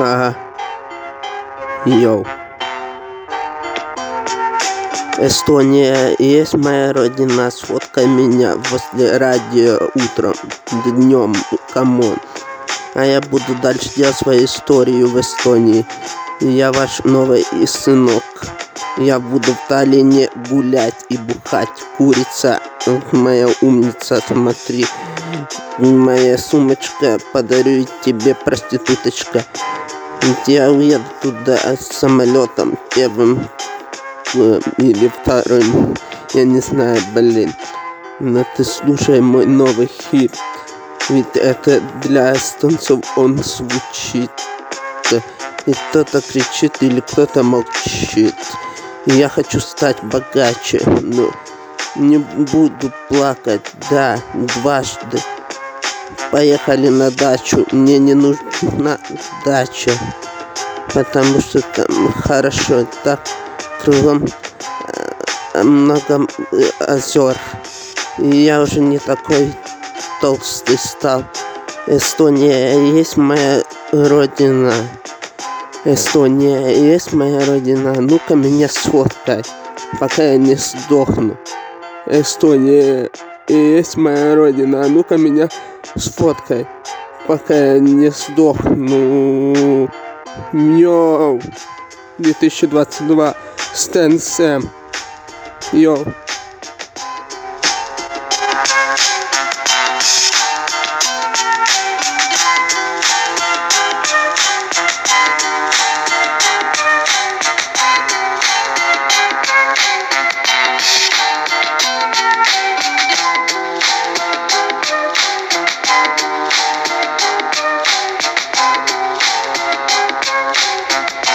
Ага. Йоу. Эстония есть моя родина, сфоткай меня возле радио утром, днем, come on. А я буду дальше делать свою историю в Эстонии. Я ваш новый сынок. Я буду в Таллине гулять и бухать. Курица, моя умница, смотри. Моя сумочка, подарю тебе, проституточка. Я уеду туда самолетом первым э, или вторым. Я не знаю, блин. Но ты слушай мой новый хит. Ведь это для эстонцев он звучит. И кто-то кричит или кто-то молчит. Я хочу стать богаче. Но не буду плакать, да, дважды. Поехали на дачу. Мне не нужна дача. Потому что там хорошо. Так кругом э, много э, озер. И я уже не такой толстый стал. Эстония есть моя родина. Эстония есть моя родина. Ну-ка меня сфоткай, пока я не сдохну. Эстония есть моя родина. Ну-ка меня сфоткай, пока я не сдохну. Йоу. 2022 Стэн Сэм. Йоу.